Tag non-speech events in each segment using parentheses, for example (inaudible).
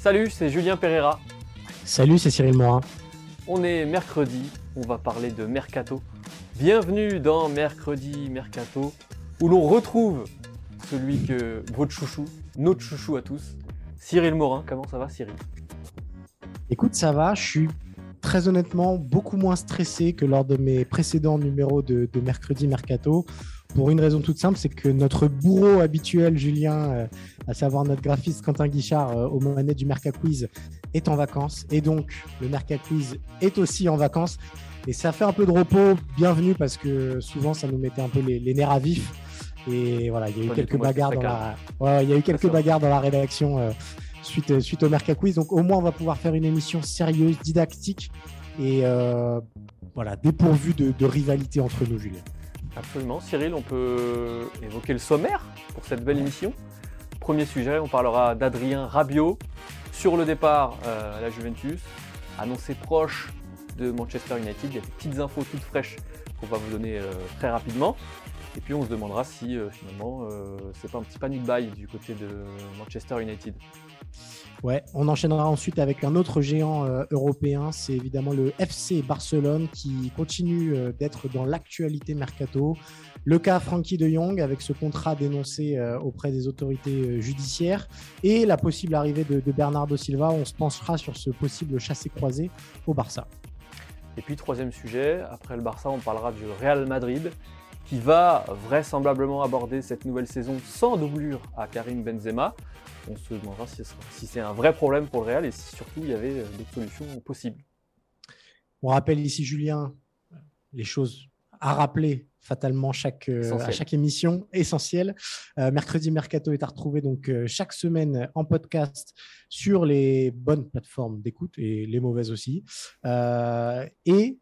Salut, c'est Julien Pereira. Salut, c'est Cyril Morin. On est mercredi, on va parler de Mercato. Bienvenue dans Mercredi Mercato, où l'on retrouve celui que votre chouchou, notre chouchou à tous, Cyril Morin. Comment ça va, Cyril? Écoute, ça va. Je suis très honnêtement beaucoup moins stressé que lors de mes précédents numéros de, de Mercredi Mercato. Pour une raison toute simple, c'est que notre bourreau habituel, Julien, euh, à savoir notre graphiste Quentin Guichard, euh, au moment du Merca Quiz, est en vacances. Et donc, le Merca Quiz est aussi en vacances. Et ça fait un peu de repos. Bienvenue parce que souvent, ça nous mettait un peu les, les nerfs à vif. Et voilà, il y a eu quelques bagarres dans la, ouais, il y a eu quelques bagarres dans la rédaction euh, suite, suite au Merca Quiz. Donc, au moins, on va pouvoir faire une émission sérieuse, didactique et euh, voilà, dépourvue de, de rivalité entre nous, Julien. Absolument. Cyril, on peut évoquer le sommaire pour cette belle émission. Premier sujet, on parlera d'Adrien Rabiot sur le départ euh, à la Juventus, annoncé proche de Manchester United. Il y a des petites infos toutes fraîches qu'on va vous donner euh, très rapidement. Et puis on se demandera si euh, finalement c'est pas un petit panic buy du côté de Manchester United. Ouais, on enchaînera ensuite avec un autre géant euh, européen, c'est évidemment le FC Barcelone qui continue euh, d'être dans l'actualité mercato. Le cas Frankie de Jong avec ce contrat dénoncé euh, auprès des autorités judiciaires et la possible arrivée de, Bernardo Silva. On se pensera sur ce possible chassé-croisé au Barça. Et puis troisième sujet, après le Barça, on parlera du Real Madrid qui va vraisemblablement aborder cette nouvelle saison sans doublure à Karim Benzema. On se demandera si, c'est un vrai problème pour le Real et si surtout il y avait euh, d'autres solutions possibles. On rappelle ici, Julien, les choses à rappeler fatalement chaque, euh, à chaque émission essentielle. Euh, mercredi Mercato est à retrouver donc euh, chaque semaine en podcast sur les bonnes plateformes d'écoute et les mauvaises aussi. Et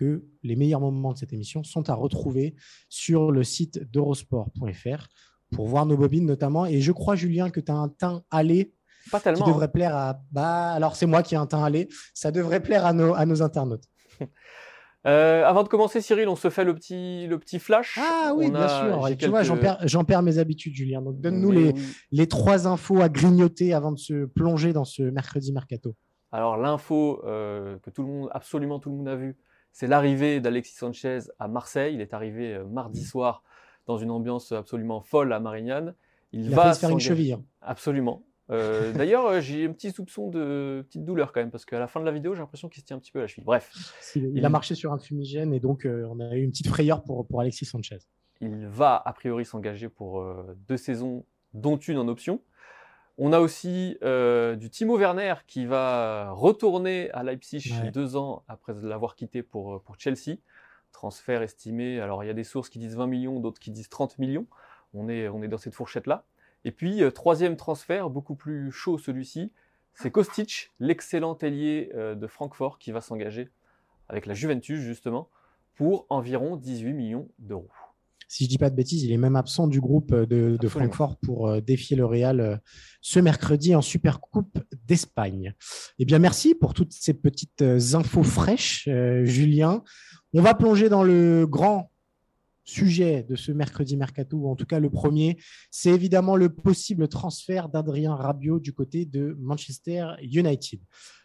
que les meilleurs moments de cette émission sont à retrouver sur le site d'eurosport.fr pour voir nos bobines notamment. Et je crois, Julien, que tu as un teint allé Pas qui tellement. hein. devrait plaire à. Bah, alors c'est moi qui ai un teint allé. Ça devrait plaire à nos, à nos internautes. (laughs) Euh, avant de commencer, Cyril, on se fait le petit, le petit flash. Ah oui, On bien sûr. Tu vois, j'en perds, j'en perds mes habitudes, Julien. Donc donne-nous les, oui. les trois infos à grignoter avant de se plonger dans ce mercredi mercato. Alors l'info euh, que tout le monde, absolument tout le monde a vu, c'est l'arrivée d'Alexis Sanchez à Marseille. Il est arrivé euh, mardi soir dans une ambiance absolument folle à Marignane. Il, Il va se faire une cheville. hein. Absolument. Euh, (laughs) D'ailleurs, euh, j'ai un petit soupçon de petite douleur quand même, parce qu'à la fin de la vidéo, j'ai l'impression qu'il se tient un petit peu à la cheville. Bref, Il, il a marché sur un fumigène et donc euh, on a eu une petite frayeur pour, pour Alexis Sanchez. il va a priori s'engager pour euh, deux saisons, dont une en option. On a aussi euh, du Timo Werner qui va retourner à Leipzig Ouais. deux ans après l'avoir quitté pour, euh, pour Chelsea. Transfert estimé, alors il y a des sources qui disent 20 millions, d'autres qui disent 30 millions. On est, on est dans cette fourchette-là. Et puis, euh, troisième transfert, beaucoup plus chaud celui-ci, c'est Kostic, l'excellent ailier euh, de Francfort qui va s'engager avec la Juventus justement pour environ 18 millions d'euros. Si je dis pas de bêtises, il est même absent du groupe euh, de, de. Francfort pour euh, défier le Real euh, ce mercredi en Supercoupe d'Espagne. Eh bien, merci pour toutes ces petites infos fraîches, Julien. On va plonger dans le grand sujet de ce mercredi mercato, ou en tout cas le premier, c'est évidemment le possible transfert d'Adrien Rabiot du côté de Manchester United.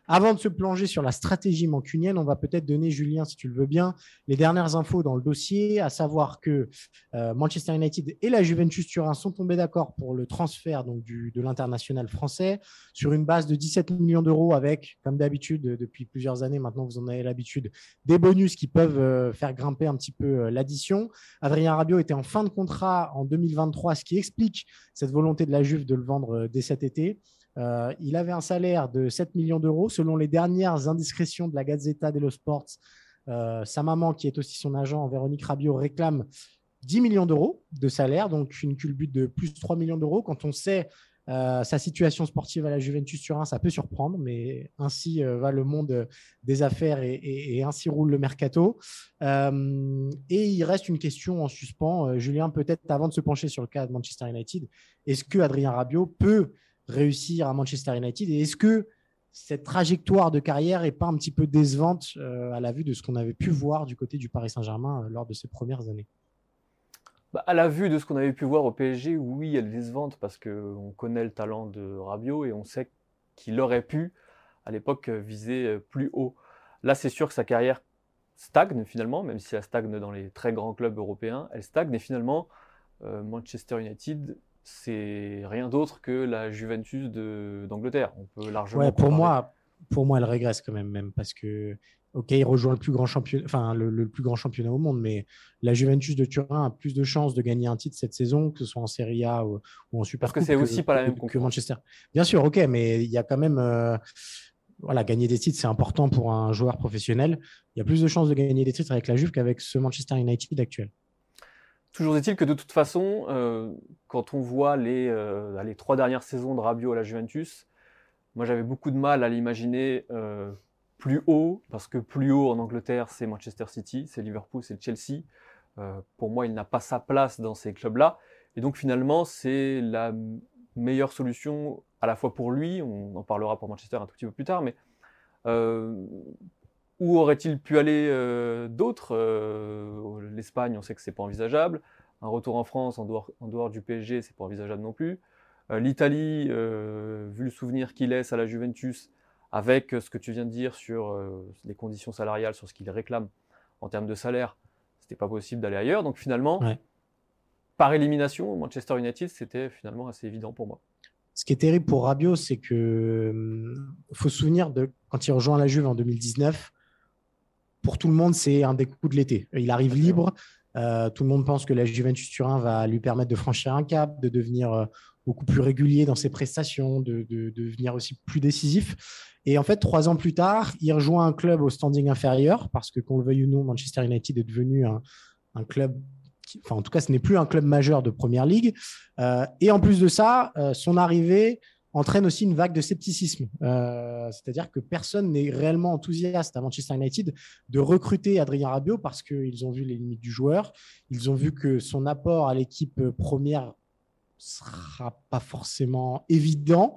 Avant de se plonger sur la stratégie mancunienne, on va peut-être donner, Julien, si tu le veux bien, les dernières infos dans le dossier, à savoir que euh, Manchester United et la Juventus Turin sont tombés d'accord pour le transfert donc, de l'international français sur une base de 17 millions d'euros avec, comme d'habitude, depuis plusieurs années maintenant, vous en avez l'habitude, des bonus qui peuvent euh, faire grimper un petit peu euh, l'addition. Adrien Rabiot était en fin de contrat en 2023, ce qui explique cette volonté de la Juve de le vendre dès cet été. Euh, il avait un salaire de 7 millions d'euros. Selon les dernières indiscrétions de la Gazzetta dello Sport, sa maman, qui est aussi son agent, Véronique Rabiot, réclame 10 millions d'euros de salaire, donc une culbute de plus de 3 millions d'euros. Quand on sait euh, sa situation sportive à la Juventus Turin, ça peut surprendre, mais ainsi euh, va le monde des affaires et, ainsi roule le mercato. Euh, et il reste une question en suspens, Julien, peut-être avant de se pencher sur le cas de Manchester United. Est-ce que Adrien Rabiot peut réussir à Manchester United et est-ce que cette trajectoire de carrière n'est pas un petit peu décevante à la vue de ce qu'on avait pu voir du côté du Paris Saint-Germain lors de ses premières années? Bah, à la vue de ce qu'on avait pu voir au PSG, oui, elle est décevante parce qu'on connaît le talent de Rabiot et on sait qu'il aurait pu, à l'époque, viser euh, plus haut. Là, c'est sûr que sa carrière stagne finalement, même si elle stagne dans les très grands clubs européens, elle stagne et finalement, euh, Manchester United, c'est rien d'autre que la Juventus d'Angleterre. On peut largement. Ouais, pour moi, pour moi, elle régresse quand même, même parce que Ok, il rejoint le plus grand championnat, enfin le, plus grand championnat au monde, mais la Juventus de Turin a plus de chances de gagner un titre cette saison, que ce soit en Serie A ou, en Super Parce que c'est aussi pas la même que Manchester. Bien sûr, ok, mais il y a quand même, euh, voilà, gagner des titres, c'est important pour un joueur professionnel. Il y a plus de chances de gagner des titres avec la Juve qu'avec ce Manchester United actuel. Toujours est-il que de toute façon, euh, quand on voit les, euh, les trois dernières saisons de Rabiot à la Juventus, moi j'avais beaucoup de mal à l'imaginer plus haut, parce que plus haut en Angleterre, c'est Manchester City, c'est Liverpool, c'est Chelsea. Euh, pour moi, il n'a pas sa place dans ces clubs-là. Et donc finalement, c'est la meilleure solution à la fois pour lui, on en parlera pour Manchester un tout petit peu plus tard, mais euh, où aurait-il pu aller euh, d'autres L'Espagne, on sait que c'est pas envisageable. Un retour en France en dehors, en dehors du PSG, c'est pas envisageable non plus. L'Italie, vu le souvenir qu'il laisse à la Juventus, avec euh, ce que tu viens de dire sur euh, les conditions salariales, sur ce qu'il réclame en termes de salaire, c'était pas possible d'aller ailleurs. Donc finalement, par élimination, Manchester United, c'était finalement assez évident pour moi. Ce qui est terrible pour Rabiot, c'est que hum, faut se souvenir de quand il rejoint la Juve en 2019. Pour tout le monde, c'est un des coups de l'été. Il arrive libre. Euh, tout le monde pense que la Juventus Turin va lui permettre de franchir un cap, de devenir beaucoup plus régulier dans ses prestations, de, de devenir aussi plus décisif. Et en fait, trois ans plus tard, il rejoint un club au standing inférieur, parce que qu'on le veuille ou non, Manchester United est devenu un, club, enfin en tout cas, ce n'est plus un club majeur de Première Ligue. Euh, et en plus de ça, euh, son arrivée entraîne aussi une vague de scepticisme. Euh, c'est-à-dire que personne n'est réellement enthousiaste à Manchester United de recruter Adrien Rabiot parce qu'ils ont vu les limites du joueur, ils ont vu que son apport à l'équipe première sera pas forcément évident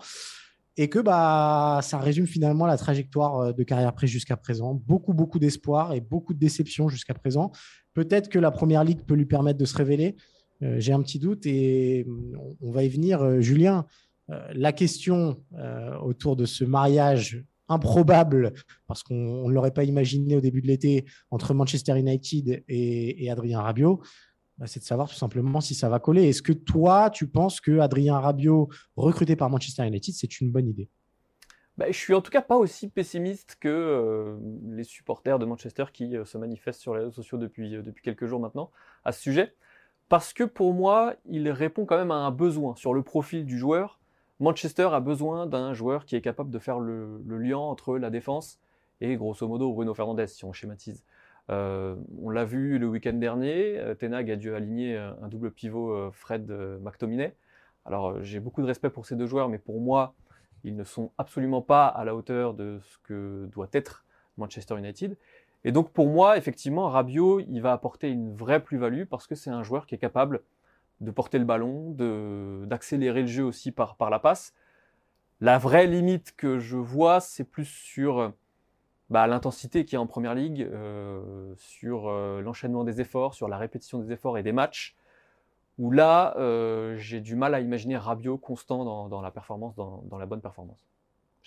et que bah, ça résume finalement la trajectoire euh, de carrière prise jusqu'à présent. Beaucoup, beaucoup d'espoir et beaucoup de déception jusqu'à présent. Peut-être que la première ligue peut lui permettre de se révéler. Euh, j'ai un petit doute et on va y venir. Julien, la question autour de ce mariage improbable, parce qu'on ne l'aurait pas imaginé au début de l'été, entre Manchester United et, Adrien Rabiot, bah, c'est de savoir tout simplement si ça va coller. Est-ce que toi, tu penses que Adrien Rabiot, recruté par Manchester United, c'est une bonne idée? Bah, Je suis en tout cas pas aussi pessimiste que euh, les supporters de Manchester qui euh, se manifestent sur les réseaux sociaux depuis, euh, depuis quelques jours maintenant à ce sujet. Parce que pour moi, il répond quand même à un besoin sur le profil du joueur. Manchester a besoin d'un joueur qui est capable de faire le, lien entre la défense et grosso modo Bruno Fernandez, si on schématise. Euh, on l'a vu le week-end dernier, euh, Tenag a dû aligner un double pivot euh, Fred McTominay. Alors j'ai beaucoup de respect pour ces deux joueurs, mais pour moi, ils ne sont absolument pas à la hauteur de ce que doit être Manchester United. Et donc pour moi, effectivement, Rabiot, il va apporter une vraie plus-value parce que c'est un joueur qui est capable de porter le ballon, d'accélérer le jeu aussi par, la passe. La vraie limite que je vois, c'est plus sur bah, l'intensité qui est en première ligue, euh, sur euh, l'enchaînement des efforts, sur la répétition des efforts et des matchs, où là, euh, j'ai du mal à imaginer Rabiot constant dans, la performance, dans la bonne performance.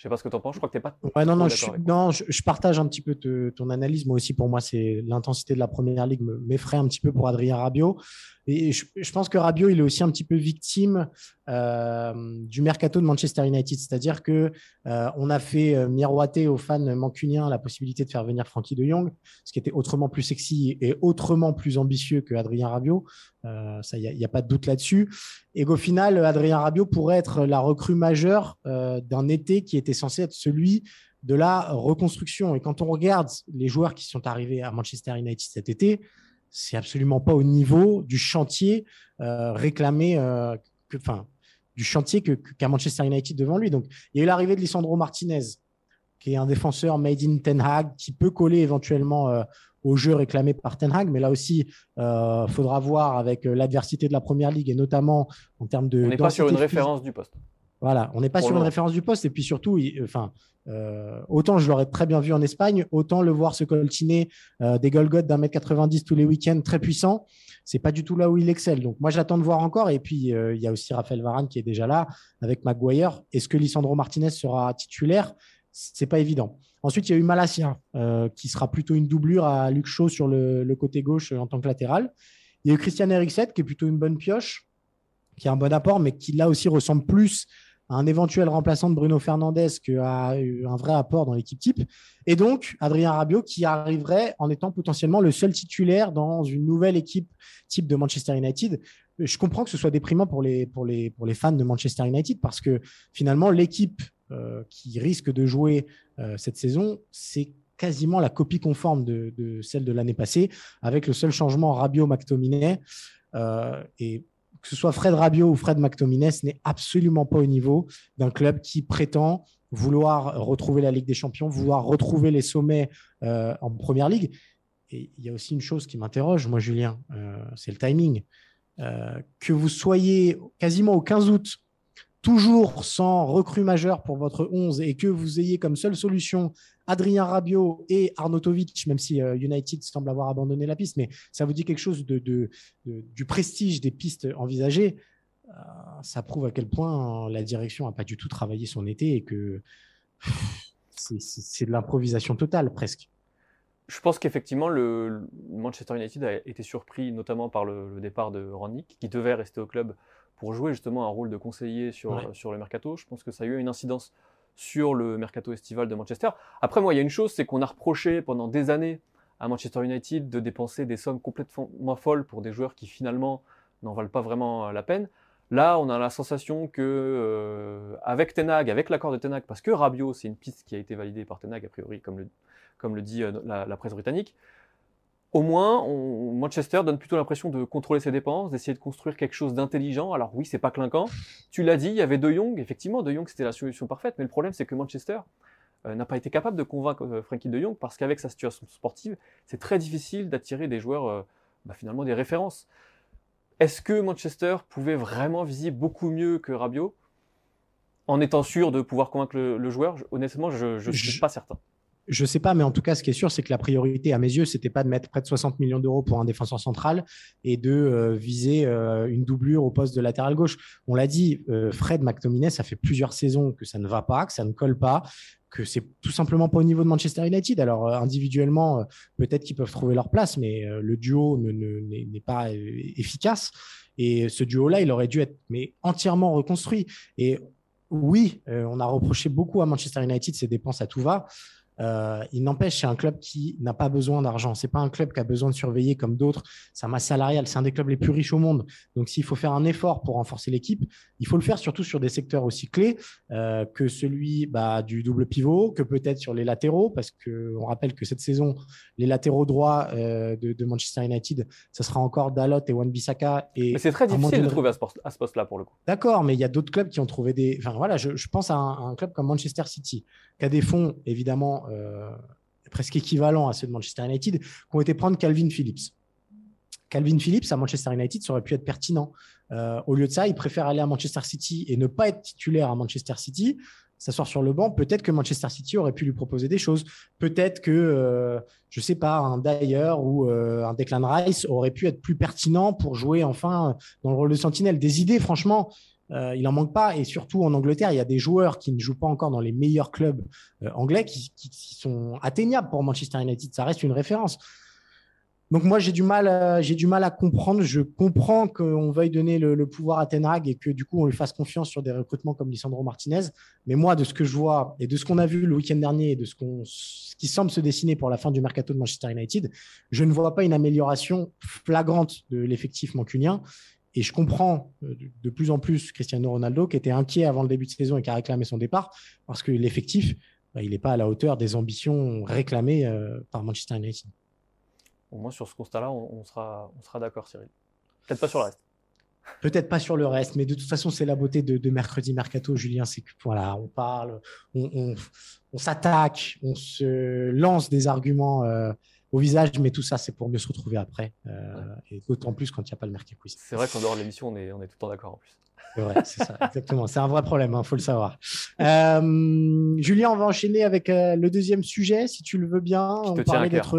Je sais pas ce que tu en penses. Je crois que tu n'es pas. non, non, je, non je, partage un petit peu ton analyse. Moi aussi, pour moi, c'est l'intensité de la première ligue m'effraie un petit peu pour Adrien Rabiot. Et je, pense que Rabiot, il est aussi un petit peu victime euh, du mercato de Manchester United. C'est-à-dire que euh, on a fait euh, miroiter aux fans mancuniens la possibilité de faire venir Frankie de Jong, ce qui était autrement plus sexy et autrement plus ambitieux que Adrien Rabiot. Il n'y a, pas de doute là-dessus. Et qu'au final, Adrien Rabiot pourrait être la recrue majeure d'un été qui était censé être celui de la reconstruction. Et quand on regarde les joueurs qui sont arrivés à Manchester United cet été, c'est absolument pas au niveau du chantier euh, réclamé, euh, enfin, du chantier qu'a Manchester United devant lui. Donc, il y a eu l'arrivée de Lisandro Martinez, qui est un défenseur made in Ten Hag, qui peut coller éventuellement euh, au jeu réclamé par Ten Hag, mais là aussi, il faudra voir avec l'adversité de la première ligue et notamment en termes de. On n'est pas sur une référence du poste. Voilà, on n'est pas sur une référence du poste. Et puis surtout, enfin, euh, autant je l'aurais très bien vu en Espagne, autant le voir se coltiner euh, des Golgoth d'un mètre 90 tous les week-ends, très puissant. C'est pas du tout là où il excelle. Donc moi, j'attends de voir encore. Et puis euh, il y a aussi Raphaël Varane qui est déjà là avec Maguire. Est-ce que Lisandro Martinez sera titulaire? C'est pas évident. Ensuite, il y a eu Malasia qui sera plutôt une doublure à Luc Shaw sur le, côté gauche en tant que latéral. Il y a eu Christian Eriksen qui est plutôt une bonne pioche, qui a un bon apport, mais qui là aussi ressemble plus un éventuel remplaçant de Bruno Fernandez qui a eu un vrai apport dans l'équipe type. Et donc, Adrien Rabiot qui arriverait en étant potentiellement le seul titulaire dans une nouvelle équipe type de Manchester United. Je comprends que ce soit déprimant pour les, pour les, pour les fans de Manchester United parce que finalement, l'équipe euh, qui risque de jouer euh, cette saison, c'est quasiment la copie conforme de, celle de l'année passée, avec le seul changement Rabiot-McTominay. Euh, et que ce soit Fred Rabiot ou Fred McTominay, n'est absolument pas au niveau d'un club qui prétend vouloir retrouver la Ligue des Champions, vouloir retrouver les sommets euh, en Première Ligue. Et il y a aussi une chose qui m'interroge, moi, Julien, euh, c'est le timing. Euh, que vous soyez quasiment au 15 août toujours sans recrue majeure pour votre 11 et que vous ayez comme seule solution Adrien Rabiot et Arnautovic, même si euh, United semble avoir abandonné la piste, mais ça vous dit quelque chose du prestige des pistes envisagées. Euh, ça prouve à quel point la direction n'a pas du tout travaillé son été et que (laughs) c'est de l'improvisation totale presque. Je pense qu'effectivement, le Manchester United a été surpris notamment par le, départ de Rannick, qui devait rester au club pour jouer justement un rôle de conseiller sur, sur le mercato. Je pense que ça a eu une incidence sur le mercato estival de Manchester. Après, moi, il y a une chose, c'est qu'on a reproché pendant des années à Manchester United de dépenser des sommes complètement folles pour des joueurs qui finalement n'en valent pas vraiment la peine. Là, on a la sensation que euh, avec Tenag, avec l'accord de Tenag, parce que Rabiot, c'est une piste qui a été validée par Tenag a priori, comme le, comme le dit euh, la, presse britannique, au moins, Manchester donne plutôt l'impression de contrôler ses dépenses, d'essayer de construire quelque chose d'intelligent. Alors oui, c'est pas clinquant. Tu l'as dit, il y avait De Jong. Effectivement, De Jong, c'était la solution parfaite. Mais le problème, c'est que Manchester euh, n'a pas été capable de convaincre euh, Frankie De Jong parce qu'avec sa situation sportive, c'est très difficile d'attirer des joueurs, euh, bah, finalement, des références. Est-ce que Manchester pouvait vraiment viser beaucoup mieux que Rabiot? En étant sûr de pouvoir convaincre le, joueur Honnêtement, je ne suis pas certain. Je sais pas, mais en tout cas, ce qui est sûr, c'est que la priorité, à mes yeux, c'était pas de mettre près de 60 millions d'euros pour un défenseur central et de euh, viser euh, une doublure au poste de latéral gauche. On l'a dit, euh, Fred McTominay, ça fait plusieurs saisons que ça ne va pas, que ça ne colle pas, que c'est tout simplement pas au niveau de Manchester United. Alors individuellement, peut-être qu'ils peuvent trouver leur place, mais le duo n'est pas efficace. Et ce duo-là, il aurait dû être entièrement reconstruit. Et oui, on a reproché beaucoup à Manchester United ses dépenses à tout va. Euh, il n'empêche, c'est un club qui n'a pas besoin d'argent. C'est pas un club qui a besoin de surveiller comme d'autres sa masse salariale. C'est un des clubs les plus riches au monde. Donc, s'il faut faire un effort pour renforcer l'équipe, il faut le faire surtout sur des secteurs aussi clés euh, que celui bah, du double pivot, que peut-être sur les latéraux, parce qu'on rappelle que cette saison, les latéraux droits euh, de, Manchester United, ce sera encore Dalot et Wan-Bissaka. Mais c'est très difficile de trouver à ce poste-là pour le coup. D'accord, mais il y a d'autres clubs qui ont trouvé des. Enfin voilà, je, pense à un club comme Manchester City, qui a des fonds évidemment euh, presque équivalents à ceux de Manchester United, qui ont été prendre Calvin Phillips. Calvin Phillips à Manchester United, ça aurait pu être pertinent. Euh, au lieu de ça, il préfère aller à Manchester City et ne pas être titulaire à Manchester City, s'asseoir sur le banc. Peut-être que Manchester City aurait pu lui proposer des choses. Peut-être que, euh, je ne sais pas, un Dyer ou un Declan Rice aurait pu être plus pertinent pour jouer enfin dans le rôle de sentinelle. Des idées, franchement, euh, il n'en manque pas. Et surtout en Angleterre, il y a des joueurs qui ne jouent pas encore dans les meilleurs clubs euh, anglais qui, sont atteignables pour Manchester United. Ça reste une référence. Donc moi, j'ai du mal, à, j'ai du mal à comprendre. Je comprends qu'on veuille donner le, pouvoir à Ten Hag et que du coup, on lui fasse confiance sur des recrutements comme Lisandro Martinez. Mais moi, de ce que je vois et de ce qu'on a vu le week-end dernier et de ce, qu'on, ce qui semble se dessiner pour la fin du mercato de Manchester United, je ne vois pas une amélioration flagrante de l'effectif mancunien. Et je comprends de plus en plus Cristiano Ronaldo qui était inquiet avant le début de saison et qui a réclamé son départ parce que l'effectif, bah, il n'est pas à la hauteur des ambitions réclamées par Manchester United. Au moins sur ce constat-là, on, sera, on sera d'accord, Cyril. Peut-être pas sur le reste. Peut-être pas sur le reste, mais de toute façon, c'est la beauté de, mercredi mercato, Julien. C'est que voilà, on parle, on, s'attaque, on se lance des arguments euh, au visage, mais tout ça, c'est pour mieux se retrouver après. Euh, et d'autant plus quand il n'y a pas le mercato C'est vrai qu'en dehors de l'émission, on est, on est tout le temps d'accord en plus. C'est vrai, c'est ça, (laughs) exactement. C'est un vrai problème, il hein, faut le savoir. Euh, Julien, on va enchaîner avec euh, le deuxième sujet, si tu le veux bien. on, parlait d'être,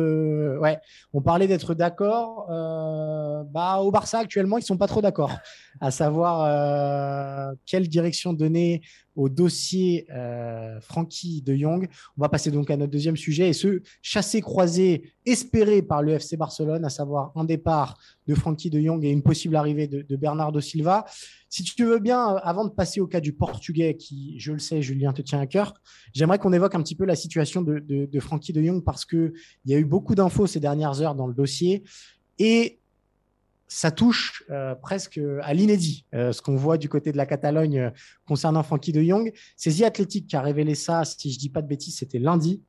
ouais, on parlait d'être d'accord. bah, au Barça, actuellement, ils ne sont pas trop d'accord, à savoir quelle direction donner au dossier euh, Frankie de Jong. On va passer donc à notre deuxième sujet et ce chassé-croisé espéré par le FC Barcelone, à savoir un départ de Frankie de Jong et une possible arrivée de, Bernardo Silva. Si tu veux bien, avant de passer au cas du Portugais, qui, je le sais, Julien, te tient à cœur, j'aimerais qu'on évoque un petit peu la situation de, de, de Frankie de Jong parce qu'il y a eu beaucoup d'infos ces dernières heures dans le dossier. Et ça touche euh, presque à l'inédit. Euh, ce qu'on voit du côté de la Catalogne euh, concernant Frankie de Jong, c'est The Athletic qui a révélé ça, si je dis pas de bêtises, c'était lundi.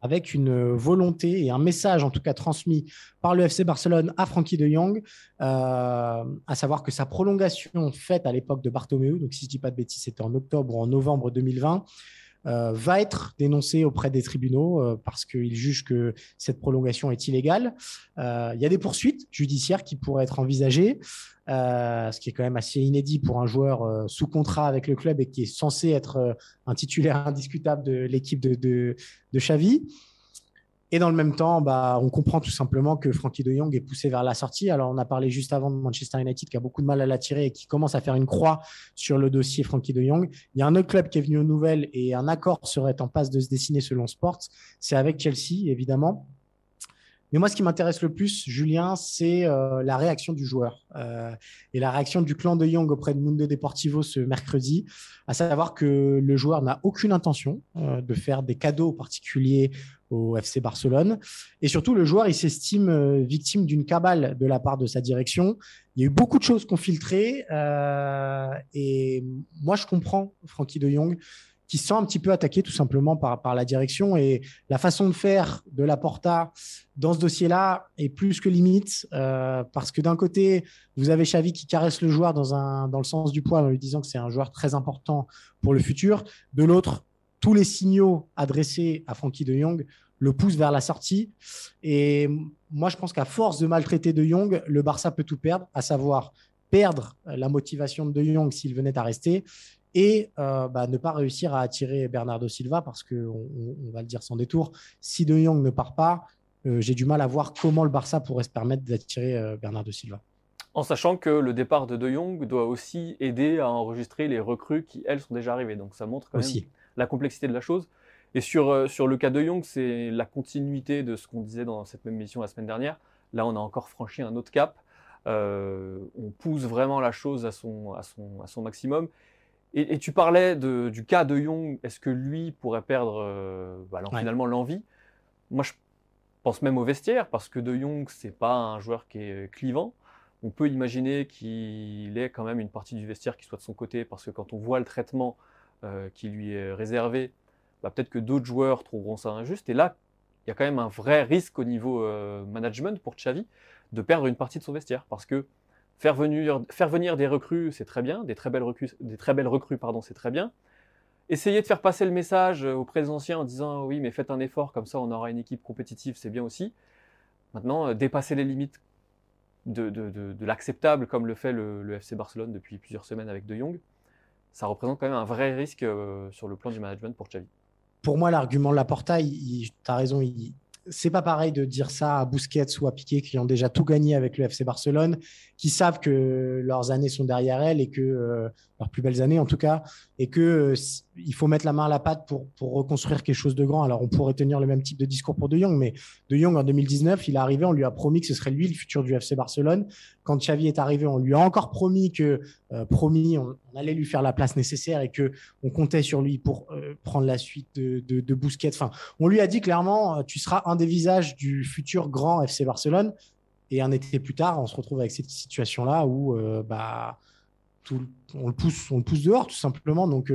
Avec une volonté et un message, en tout cas transmis par le FC Barcelone à Frankie de Jong, à savoir que sa prolongation faite à l'époque de Bartomeu, donc si je dis pas de bêtises, c'était en octobre ou en novembre 2020, euh, va être dénoncé auprès des tribunaux euh, parce qu'ils jugent que cette prolongation est illégale. Euh, il y a des poursuites judiciaires qui pourraient être envisagées, ce qui est quand même assez inédit pour un joueur sous contrat avec le club et qui est censé être un titulaire (laughs) indiscutable de l'équipe de, de, de Xavi. Et dans le même temps, bah, on comprend tout simplement que Frankie de Jong est poussé vers la sortie. Alors, on a parlé juste avant de Manchester United qui a beaucoup de mal à l'attirer et qui commence à faire une croix sur le dossier Frankie de Jong. Il y a un autre club qui est venu aux nouvelles et un accord serait en passe de se dessiner selon Sports. C'est avec Chelsea, évidemment. Mais moi, ce qui m'intéresse le plus, Julien, c'est euh, la réaction du joueur euh, et la réaction du clan de Young auprès de Mundo Deportivo ce mercredi, à savoir que le joueur n'a aucune intention euh, de faire des cadeaux particuliers au FC Barcelone. Et surtout, le joueur, il s'estime victime d'une cabale de la part de sa direction. Il y a eu beaucoup de choses qu'on filtrées. et moi, je comprends Frankie de Jong qui se sent un petit peu attaqué tout simplement par, la direction. Et la façon de faire de la Porta dans ce dossier-là est plus que limite, euh, parce que d'un côté, vous avez Xavi qui caresse le joueur dans, un, dans le sens du poil en lui disant que c'est un joueur très important pour le futur. De l'autre, tous les signaux adressés à Frankie de Jong le poussent vers la sortie. Et moi, je pense qu'à force de maltraiter de Jong, le Barça peut tout perdre, à savoir perdre la motivation de De Jong s'il venait à rester et euh, bah, ne pas réussir à attirer Bernardo Silva parce qu'on on va le dire sans détour, si De Jong ne part pas, euh, j'ai du mal à voir comment le Barça pourrait se permettre d'attirer euh, Bernardo Silva. En sachant que le départ de De Jong doit aussi aider à enregistrer les recrues qui, elles, sont déjà arrivées. Donc ça montre quand même la complexité de la chose. Et sur, sur le cas de Jong, c'est la continuité de ce qu'on disait dans cette même mission la semaine dernière. Là, on a encore franchi un autre cap. on pousse vraiment la chose à son, à son, à son maximum. Et, tu parlais du cas de Young, est-ce que lui pourrait perdre euh, bah, finalement l'envie? Moi, je pense même au vestiaire, parce que De Jong, c'est pas un joueur qui est clivant. On peut imaginer qu'il ait quand même une partie du vestiaire qui soit de son côté, parce que quand on voit le traitement euh, qui lui est réservé, bah, peut-être que d'autres joueurs trouveront ça injuste. Et là, il y a quand même un vrai risque au niveau euh, management pour Xavi de perdre une partie de son vestiaire, parce que Faire venir, des recrues, c'est très bien, des très belles recrues, des très belles recrues pardon, c'est très bien. Essayer de faire passer le message aux anciens en disant oui, mais faites un effort, comme ça on aura une équipe compétitive, c'est bien aussi. Maintenant, euh, dépasser les limites de, de, l'acceptable, comme le fait le, FC Barcelone depuis plusieurs semaines avec De Jong, ça représente quand même un vrai risque euh, sur le plan du management pour Xavi. Pour moi, l'argument de la Porta, tu as raison, il, c'est pas pareil de dire ça à Busquets ou à Piqué qui ont déjà tout gagné avec le FC Barcelone, qui savent que leurs années sont derrière elles et que euh, leurs plus belles années en tout cas, et que euh, il faut mettre la main à la pâte pour, pour reconstruire quelque chose de grand. Alors on pourrait tenir le même type de discours pour De Jong, mais De Jong en 2019, il est arrivé, on lui a promis que ce serait lui le futur du FC Barcelone. Quand Xavi est arrivé, on lui a encore promis que euh, promis, on, allait lui faire la place nécessaire et que on comptait sur lui pour prendre la suite de, de, de. Enfin, on lui a dit clairement, tu seras un des visages du futur grand FC Barcelone. Et un été plus tard, on se retrouve avec cette situation-là où bah, on, le pousse, on le pousse dehors, tout simplement. Donc,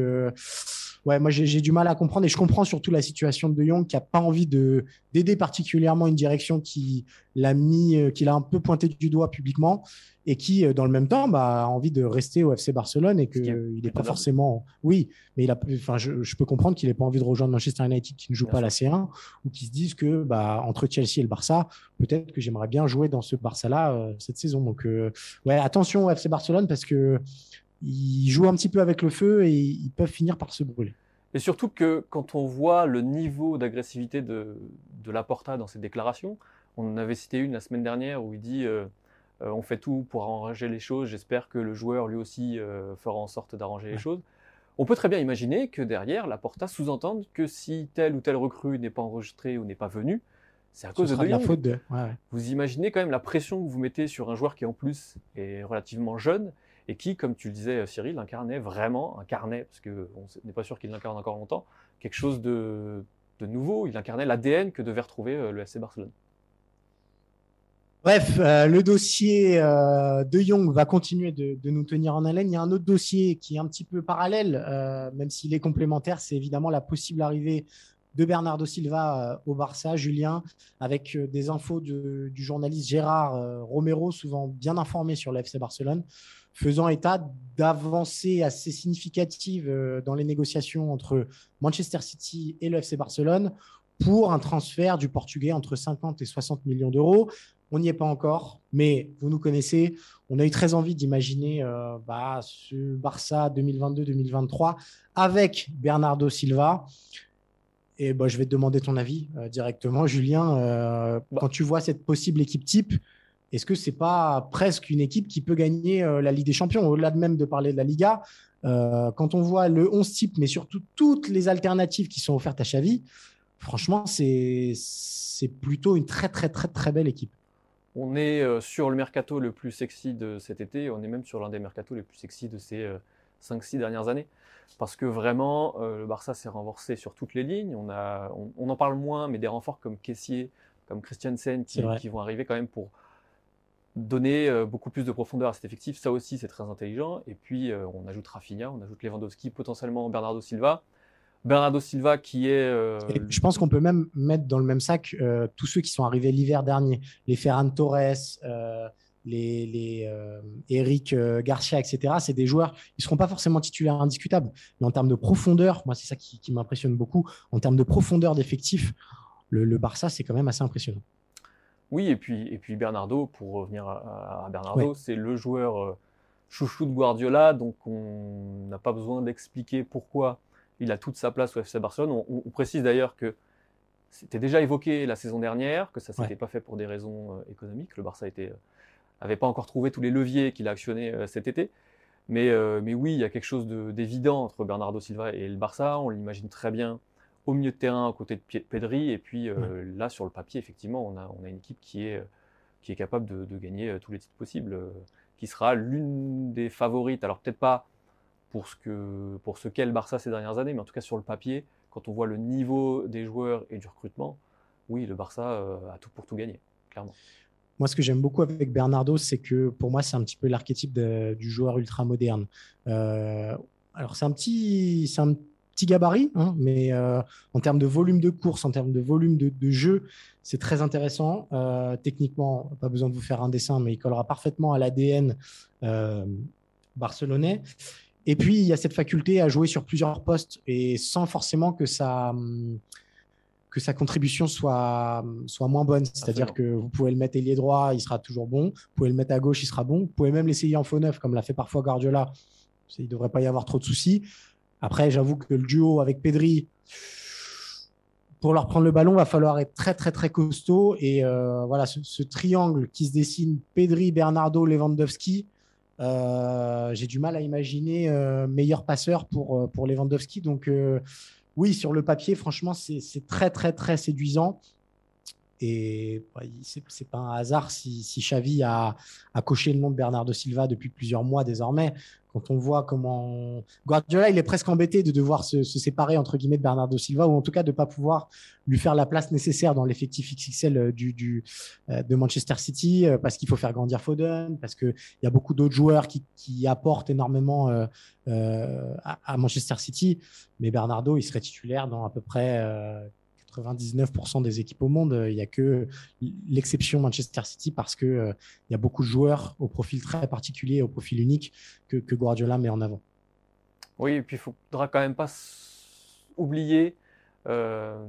ouais, moi j'ai du mal à comprendre et je comprends surtout la situation de De Jong qui a pas envie de d'aider particulièrement une direction qui l'a mis, euh, qui l'a un peu pointé du doigt publiquement et qui, euh, dans le même temps, bah, a envie de rester au FC Barcelone et qu'il n'est pas forcément. Oui, mais il a, enfin, je, peux comprendre qu'il n'ait pas envie de rejoindre Manchester United qui ne joue pas la C1 ou qui se disent que bah, entre Chelsea et le Barça, peut-être que j'aimerais bien jouer dans ce Barça-là euh, cette saison. Donc, ouais, attention au FC Barcelone parce que ils jouent un petit peu avec le feu et ils peuvent finir par se brûler. Et surtout que quand on voit le niveau d'agressivité de, de Laporta dans ses déclarations, on en avait cité une la semaine dernière où il dit euh, euh, on fait tout pour arranger les choses, j'espère que le joueur lui aussi euh, fera en sorte d'arranger les choses. On peut très bien imaginer que derrière, Laporta sous-entende que si tel ou tel recrue n'est pas enregistré ou n'est pas venu, c'est à cause de, la faute de. Vous imaginez quand même la pression que vous mettez sur un joueur qui en plus est relativement jeune et qui, comme tu le disais Cyril, incarnait vraiment, incarnait, parce qu'on n'est pas sûr qu'il l'incarne encore longtemps, quelque chose de, nouveau. Il incarnait l'ADN que devait retrouver euh, le FC Barcelone. Bref, euh, le dossier euh, de Young va continuer de, nous tenir en haleine. Il y a un autre dossier qui est un petit peu parallèle, même s'il est complémentaire, c'est évidemment la possible arrivée de Bernardo Silva au Barça, Julien, avec des infos du journaliste Gérard Romero, souvent bien informé sur le FC Barcelone faisant état d'avancées assez significatives euh, dans les négociations entre Manchester City et le FC Barcelone pour un transfert du Portugais entre 50 et 60 millions d'euros. On n'y est pas encore, mais vous nous connaissez. On a eu très envie d'imaginer euh, bah, ce Barça 2022-2023 avec Bernardo Silva. Et bah, je vais te demander ton avis euh, directement, Julien. quand tu vois cette possible équipe type, est-ce que c'est pas presque une équipe qui peut gagner euh, la Ligue des Champions? Au-delà de même de parler de la Liga, euh, quand on voit le 11 type, mais surtout toutes les alternatives qui sont offertes à Xavi, franchement, c'est plutôt une très, très, très, très belle équipe. On est euh, sur le mercato le plus sexy de cet été, on est même sur l'un des mercatos les plus sexy de ces 5-6 dernières années. Parce que vraiment, le Barça s'est renforcé sur toutes les lignes. On, a, on, en parle moins, mais des renforts comme Kessier, comme Christiansen, qui, qui vont arriver quand même pour, donner euh, beaucoup plus de profondeur à cet effectif, ça aussi c'est très intelligent. Et puis euh, on ajoute Rafinha, on ajoute Lewandowski, potentiellement Bernardo Silva. Bernardo Silva qui est... Euh, je pense qu'on peut même mettre dans le même sac tous ceux qui sont arrivés l'hiver dernier, les Ferran Torres, les, les Eric Garcia, etc. C'est des joueurs, ils ne seront pas forcément titulaires indiscutables, mais en termes de profondeur, moi c'est ça qui, m'impressionne beaucoup, en termes de profondeur d'effectif, le Barça c'est quand même assez impressionnant. Oui, et puis, et puis Bernardo, pour revenir à, Bernardo, c'est le joueur euh, chouchou de Guardiola, donc on n'a pas besoin d'expliquer pourquoi il a toute sa place au FC Barcelone. On, précise d'ailleurs que c'était déjà évoqué la saison dernière, que ça ne s'était pas fait pour des raisons euh, économiques. Le Barça n'avait pas encore trouvé tous les leviers qu'il a actionnés euh, cet été. Mais, mais oui, il y a quelque chose d'évident entre Bernardo Silva et le Barça. On l'imagine très bien au milieu de terrain, à côté de Pedri. Et puis euh, là, sur le papier, effectivement, on a, on a une équipe qui est, qui est capable de, gagner euh, tous les titres possibles, euh, qui sera l'une des favorites. Alors peut-être pas pour ce que pour ce qu'est le Barça ces dernières années, mais en tout cas sur le papier, quand on voit le niveau des joueurs et du recrutement, oui, le Barça a tout pour tout gagner, clairement. Moi, ce que j'aime beaucoup avec Bernardo, c'est que pour moi, c'est un petit peu l'archétype du joueur ultra moderne. alors, c'est un petit, c'est un petit gabarit, hein, mais euh, en termes de volume de course, en termes de volume de, jeu, c'est très intéressant. Euh, techniquement, pas besoin de vous faire un dessin, mais il collera parfaitement à l'ADN euh, barcelonais. Et puis, il y a cette faculté à jouer sur plusieurs postes et sans forcément que ça que sa contribution soit, soit moins bonne. C'est-à-dire que vous pouvez le mettre ailier droit, il sera toujours bon. Vous pouvez le mettre à gauche, il sera bon. Vous pouvez même l'essayer en faux neuf, comme l'a fait parfois Guardiola. Il ne devrait pas y avoir trop de soucis. Après, j'avoue que le duo avec Pedri, pour leur prendre le ballon, va falloir être très, très, très costaud. Et euh, voilà, ce, triangle qui se dessine, Pedri, Bernardo, Lewandowski, euh, j'ai du mal à imaginer euh, meilleur passeur pour, pour Lewandowski. Donc, oui, sur le papier, franchement, c'est très, très, très séduisant. Et bah, ce n'est pas un hasard si, si Xavi a, a, coché le nom de Bernardo Silva depuis plusieurs mois désormais. On voit comment Guardiola, il est presque embêté de devoir se, séparer entre guillemets de Bernardo Silva ou en tout cas de pas pouvoir lui faire la place nécessaire dans l'effectif XXL euh, du, du, euh, de Manchester City euh, parce qu'il faut faire grandir Foden, parce qu'il y a beaucoup d'autres joueurs qui, qui, apportent énormément à, à, Manchester City. Mais Bernardo, il serait titulaire dans à peu près 99% des équipes au monde. Il n'y a que l'exception Manchester City parce qu'il euh, y a beaucoup de joueurs au profil très particulier, au profil unique que, Guardiola met en avant. Oui, et puis il ne faudra quand même pas oublier euh,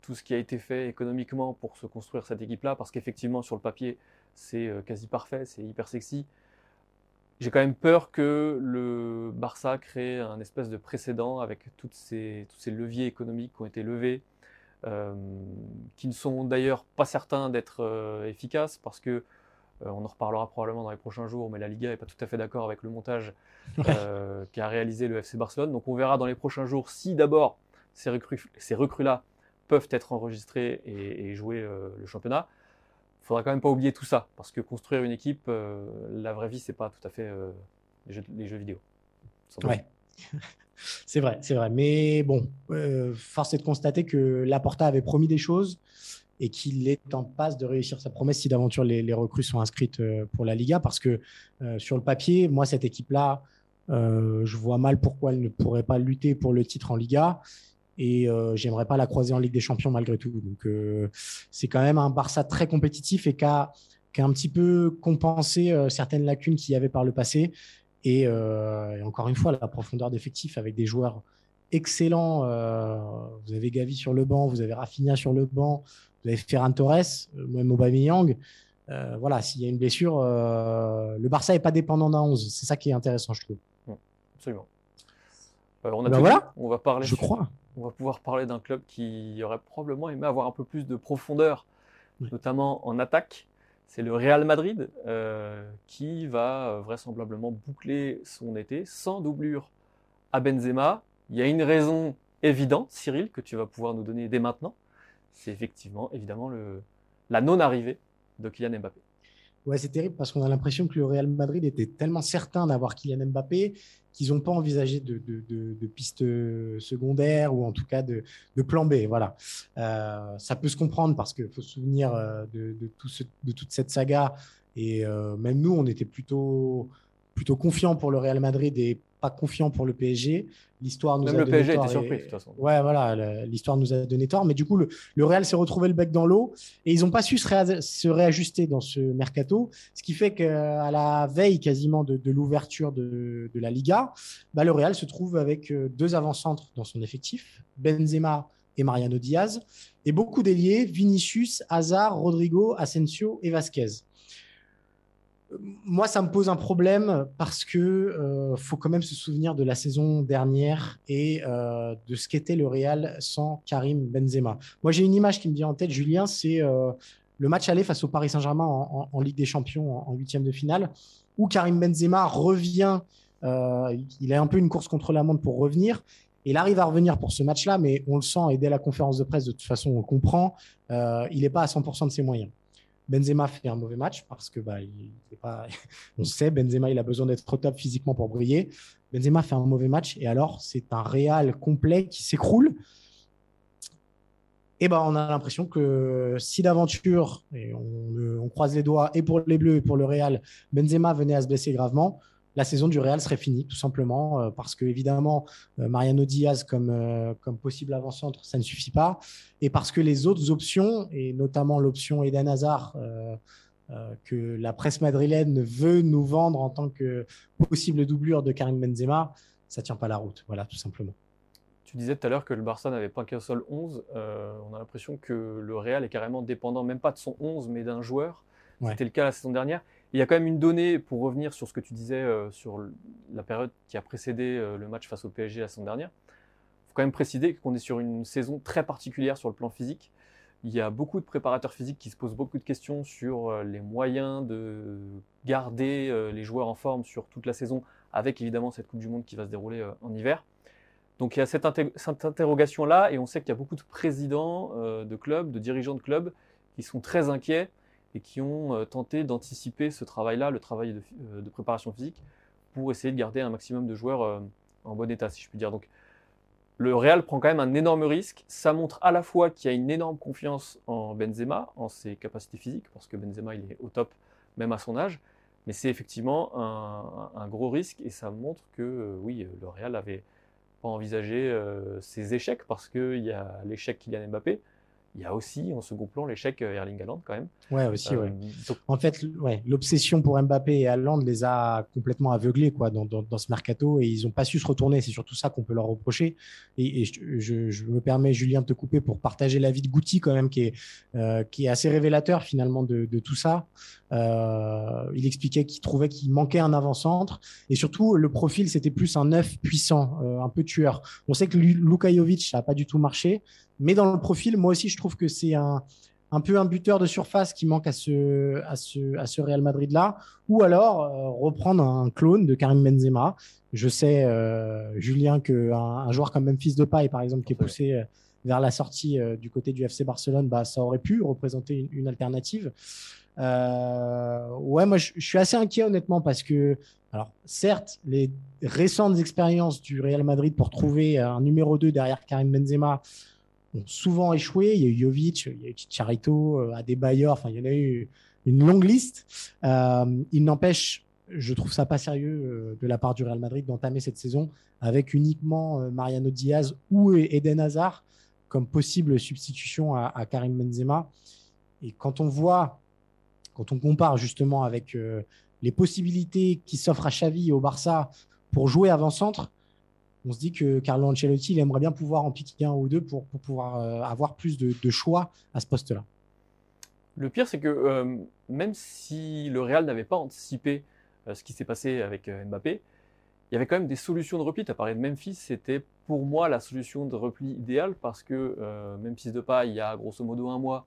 tout ce qui a été fait économiquement pour se construire cette équipe-là, parce qu'effectivement, sur le papier, c'est euh, quasi parfait, c'est hyper sexy. J'ai quand même peur que le Barça crée un espèce de précédent avec tous ces leviers économiques qui ont été levés, euh, qui ne sont d'ailleurs pas certains d'être euh, efficaces parce que euh, on en reparlera probablement dans les prochains jours, mais la Liga n'est pas tout à fait d'accord avec le montage (laughs) qu'a réalisé le FC Barcelone. Donc on verra dans les prochains jours si d'abord ces recrues-là peuvent être enregistrés et, jouer le championnat. Il faudra quand même pas oublier tout ça, parce que construire une équipe, la vraie vie, c'est pas tout à fait les jeux, vidéo. Ouais. (laughs) C'est vrai, c'est vrai. Mais bon, euh, force est de constater que Laporta avait promis des choses et qu'il est en passe de réussir sa promesse si d'aventure les, recrues sont inscrites euh, pour la Liga. Parce que euh, sur le papier, moi, cette équipe-là, je vois mal pourquoi elle ne pourrait pas lutter pour le titre en Liga. Et j'aimerais pas la croiser en Ligue des Champions malgré tout. Donc c'est quand même un Barça très compétitif et qui a, un petit peu compensé certaines lacunes qu'il y avait par le passé. Euh, et, encore une fois, la profondeur d'effectif avec des joueurs excellents. Euh, vous avez Gavi sur le banc, vous avez Rafinha sur le banc, vous avez Ferran Torres, euh, même Aubameyang. Euh, voilà, s'il y a une blessure, le Barça n'est pas dépendant d'un 11. C'est ça qui est intéressant, je trouve. Absolument. on, a ben voilà, on va parler. Je crois. On va pouvoir parler d'un club qui aurait probablement aimé avoir un peu plus de profondeur, notamment en attaque c'est le Real Madrid euh, qui va euh, vraisemblablement boucler son été sans doublure à Benzema. Il y a une raison évidente, Cyril, que tu vas pouvoir nous donner dès maintenant. C'est effectivement, évidemment, la non-arrivée de Kylian Mbappé. Ouais, c'est terrible parce qu'on a l'impression que le Real Madrid était tellement certain d'avoir Kylian Mbappé qu'ils n'ont pas envisagé de, de, pistes secondaires ou en tout cas de, plan B. Voilà. Euh, ça peut se comprendre parce qu'il faut se souvenir euh, de, tout de toute cette saga. Et euh, même nous, on était plutôt, plutôt confiants pour le Real Madrid et pas confiant pour le PSG. L'histoire nous Même a le PSG était surpris, de toute façon. Ouais, voilà, l'histoire nous a donné tort. Mais du coup, le, Real s'est retrouvé le bec dans l'eau et ils n'ont pas su se, réajuster dans ce mercato. Ce qui fait qu'à la veille quasiment de, l'ouverture de, la Liga, bah, le Real se trouve avec euh, deux avant-centres dans son effectif, Benzema et Mariano Diaz, et beaucoup d'ailiers, Vinicius, Hazard, Rodrigo, Asensio et Vasquez moi, ça me pose un problème parce que euh, faut quand même se souvenir de la saison dernière et euh, de ce qu'était le Real sans Karim Benzema. Moi, j'ai une image qui me vient en tête, Julien, c'est euh, le match aller face au Paris Saint-Germain en, Ligue des Champions en huitième de finale, où Karim Benzema revient. il a un peu une course contre la montre pour revenir. Il arrive à revenir pour ce match-là, mais on le sent et dès la conférence de presse, de toute façon, on comprend, il n'est pas à 100% de ses moyens. Benzema fait un mauvais match parce que bah, il pas, (laughs) on sait, Benzema il a besoin d'être trop top physiquement pour briller. Benzema fait un mauvais match et alors c'est un Real complet qui s'écroule. Et ben on a l'impression que si d'aventure, et on, on, croise les doigts et pour les Bleus et pour le Real, Benzema venait à se blesser gravement, la saison du Real serait finie, tout simplement, euh, parce que évidemment, euh, Mariano Diaz comme, euh, comme possible avant-centre, ça ne suffit pas, et parce que les autres options, et notamment l'option Eden Hazard, que la presse madrilène veut nous vendre en tant que possible doublure de Karim Benzema, ça tient pas la route, voilà, tout simplement. Tu disais tout à l'heure que le Barça n'avait pas qu'un seul 11. on a l'impression que le Real est carrément dépendant, même pas de son 11, mais d'un joueur. C'était le cas la saison dernière. Il y a quand même une donnée, pour revenir sur ce que tu disais euh, sur la période qui a précédé euh, le match face au PSG la saison dernière. Il faut quand même préciser qu'on est sur une saison très particulière sur le plan physique. Il y a beaucoup de préparateurs physiques qui se posent beaucoup de questions sur euh, les moyens de garder les joueurs en forme sur toute la saison, avec évidemment cette Coupe du Monde qui va se dérouler en hiver. Donc il y a cette, interrogation-là, et on sait qu'il y a beaucoup de présidents de clubs, de dirigeants de clubs, qui sont très inquiets et qui ont tenté d'anticiper ce travail-là, le travail de, préparation physique, pour essayer de garder un maximum de joueurs en bon état, si je puis dire. Donc, le Real prend quand même un énorme risque. Ça montre à la fois qu'il y a une énorme confiance en Benzema, en ses capacités physiques, parce que Benzema il est au top même à son âge, mais c'est effectivement un, gros risque et ça montre que euh, oui, le Real n'avait pas envisagé euh, ses échecs parce qu'il y a l'échec Kylian Mbappé, il y a aussi en second plan l'échec euh, Erling Haaland quand même. Ouais, aussi, ouais. Euh, en fait, ouais, l'obsession pour Mbappé et Haaland les a complètement aveuglés quoi, dans, dans, ce mercato et ils n'ont pas su se retourner. C'est surtout ça qu'on peut leur reprocher. Et, je, je, me permets, Julien, de te couper pour partager l'avis de Goutti quand même, qui est, euh, qui est assez révélateur finalement de, de tout ça. Euh, il expliquait qu'il trouvait qu'il manquait un avant-centre et surtout le profil c'était plus un neuf puissant, un peu tueur. On sait que Luka Jovic ça n'a pas du tout marché. Mais dans le profil, moi aussi, je trouve que c'est un, un peu un buteur de surface qui manque à ce, à ce, à ce Real Madrid-là, ou alors euh, reprendre un clone de Karim Benzema. Je sais, euh, Julien, qu'un un joueur comme Memphis Depay, par exemple, qui est poussé euh, vers la sortie du côté du FC Barcelone, bah, ça aurait pu représenter une, alternative. ouais, moi, je, je, suis assez inquiet, honnêtement, parce que, alors, certes, les récentes expériences du Real Madrid pour trouver un numéro 2 derrière Karim Benzema, ont souvent échoué. Il y a eu Jovic, il y a eu Chicharito, euh, Adebayor, enfin, il y en a eu une longue liste. Euh, il n'empêche, je trouve ça pas sérieux euh, de la part du Real Madrid d'entamer cette saison avec uniquement Mariano Diaz ou Eden Hazard comme possible substitution à, Karim Benzema. Et quand on voit, quand on compare justement avec les possibilités qui s'offrent à Xavi et au Barça pour jouer avant-centre, on se dit que Carlo Ancelotti, il aimerait bien pouvoir en piquer un ou deux pour, pouvoir euh, avoir plus de, choix à ce poste-là. Le pire, c'est que euh, même si le Real n'avait pas anticipé euh, ce qui s'est passé avec Mbappé, il y avait quand même des solutions de repli. Tu as parlé de Memphis, c'était pour moi la solution de repli idéale parce que Memphis de pas, il y a grosso modo un mois,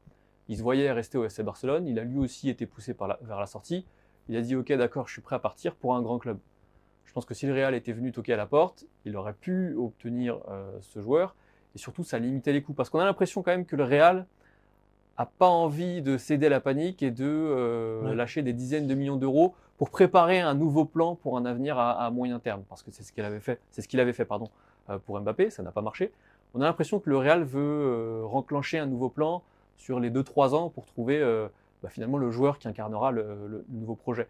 il se voyait rester au FC Barcelone. Il a lui aussi été poussé vers la sortie. Il a dit Ok, d'accord, je suis prêt à partir pour un grand club. Je pense que si le Real était venu toquer à la porte, il aurait pu obtenir euh, ce joueur. Et surtout, ça limitait les coûts. Parce qu'on a l'impression quand même que le Real a pas envie de céder à la panique et de euh, lâcher des dizaines de millions d'euros pour préparer un nouveau plan pour un avenir à, moyen terme. Parce que c'est ce qu'il avait fait, c'est ce qu'il avait fait pardon, euh, pour Mbappé, ça n'a pas marché. On a l'impression que le Real veut renclencher un nouveau plan sur les 2-3 ans pour trouver bah, finalement le joueur qui incarnera le nouveau projet.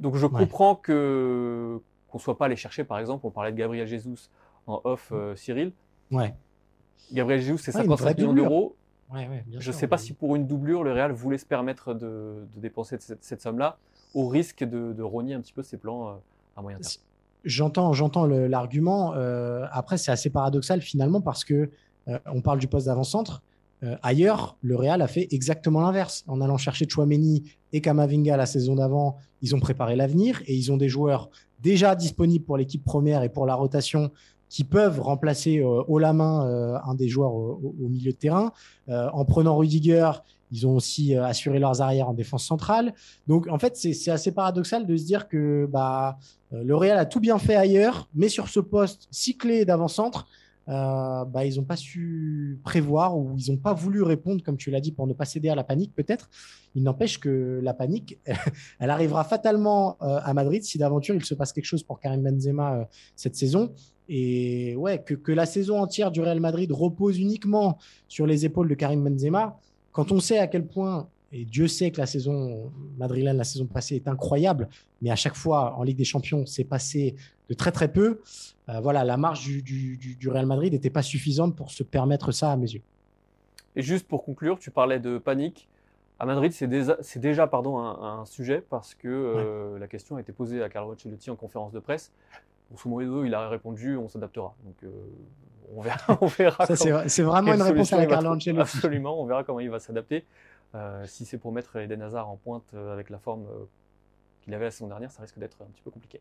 Donc je comprends que qu'on soit pas allé chercher, par exemple, on parlait de Gabriel Jesus en off, euh, Cyril. Ouais. Gabriel Jesus, c'est 55 millions d'euros. je ne sais pas si pour une doublure, le Real voulait se permettre de, dépenser cette, somme-là, au risque de, de, rogner un petit peu ses plans euh, à moyen terme. J'entends, j'entends l'argument. Euh, après, c'est assez paradoxal finalement parce que on parle du poste d'avant-centre. Ailleurs, le Real a fait exactement l'inverse en allant chercher Chouameni et Kamavinga la saison d'avant ils ont préparé l'avenir et ils ont des joueurs déjà disponibles pour l'équipe première et pour la rotation qui peuvent remplacer euh, haut la main euh, un des joueurs au, milieu de terrain. Euh, en prenant Rudiger, ils ont aussi assuré leurs arrières en défense centrale. Donc, en fait, c'est assez paradoxal de se dire que bah, le Real a tout bien fait ailleurs, mais sur ce poste cyclé d'avant-centre, euh, bah, ils n'ont pas su prévoir ou ils n'ont pas voulu répondre, comme tu l'as dit, pour ne pas céder à la panique peut-être. Il n'empêche que la panique, (laughs) elle arrivera fatalement euh, à Madrid si d'aventure il se passe quelque chose pour Karim Benzema euh, cette saison. Et ouais, que, que, la saison entière du Real Madrid repose uniquement sur les épaules de Karim Benzema, quand on sait à quel point et Dieu sait que la saison madrilène, la saison passée, est incroyable, mais à chaque fois en Ligue des Champions, c'est passé de très très peu. Euh, voilà, la marge du, Real Madrid n'était pas suffisante pour se permettre ça à mes yeux. Et juste pour conclure, tu parlais de panique. À Madrid, c'est déjà, déjà pardon, un, sujet parce que euh, la question a été posée à Carlo Ancelotti en conférence de presse. Grosso modo, il a répondu on s'adaptera. Donc euh, on verra. (laughs) On verra c'est vraiment une réponse à Carlo Ancelotti. Absolument, on verra comment il va s'adapter. Euh, si c'est pour mettre Eden Hazard en pointe euh, avec la forme euh, qu'il avait la saison dernière, ça risque d'être un petit peu compliqué.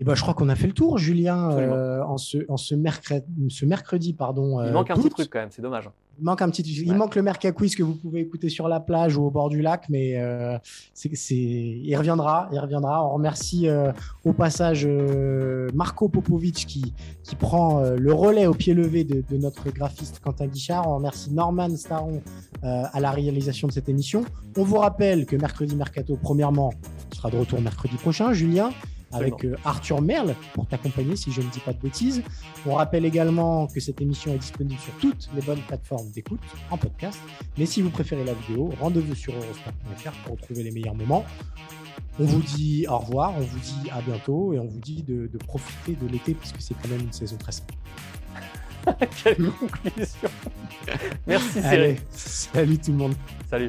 Eh ben, je crois qu'on a fait le tour, Julien, en, ce, en ce, mercredi, ce mercredi. Pardon, Il manque un petit truc quand même, c'est dommage. Il manque un petit, il manque le Mercaquiz que vous pouvez écouter sur la plage ou au bord du lac, mais euh, c'est, il reviendra, il reviendra. On remercie euh, au passage euh, Marco Popovic qui, qui prend le relais au pied levé de, de, notre graphiste Quentin Guichard. On remercie Norman Staron à la réalisation de cette émission. On vous rappelle que mercredi mercato, premièrement, sera de retour mercredi prochain. Julien, avec euh, Arthur Merle pour t'accompagner si je ne dis pas de bêtises. On rappelle également que cette émission est disponible sur toutes les bonnes plateformes d'écoute en podcast. Mais si vous préférez la vidéo, rendez-vous sur eurosport.fr pour retrouver les meilleurs moments. On vous dit au revoir, on vous dit à bientôt et on vous dit de, profiter de l'été puisque c'est quand même une saison très simple. (laughs) Quelle conclusion (laughs) Merci Cyril. Salut tout le monde. Salut.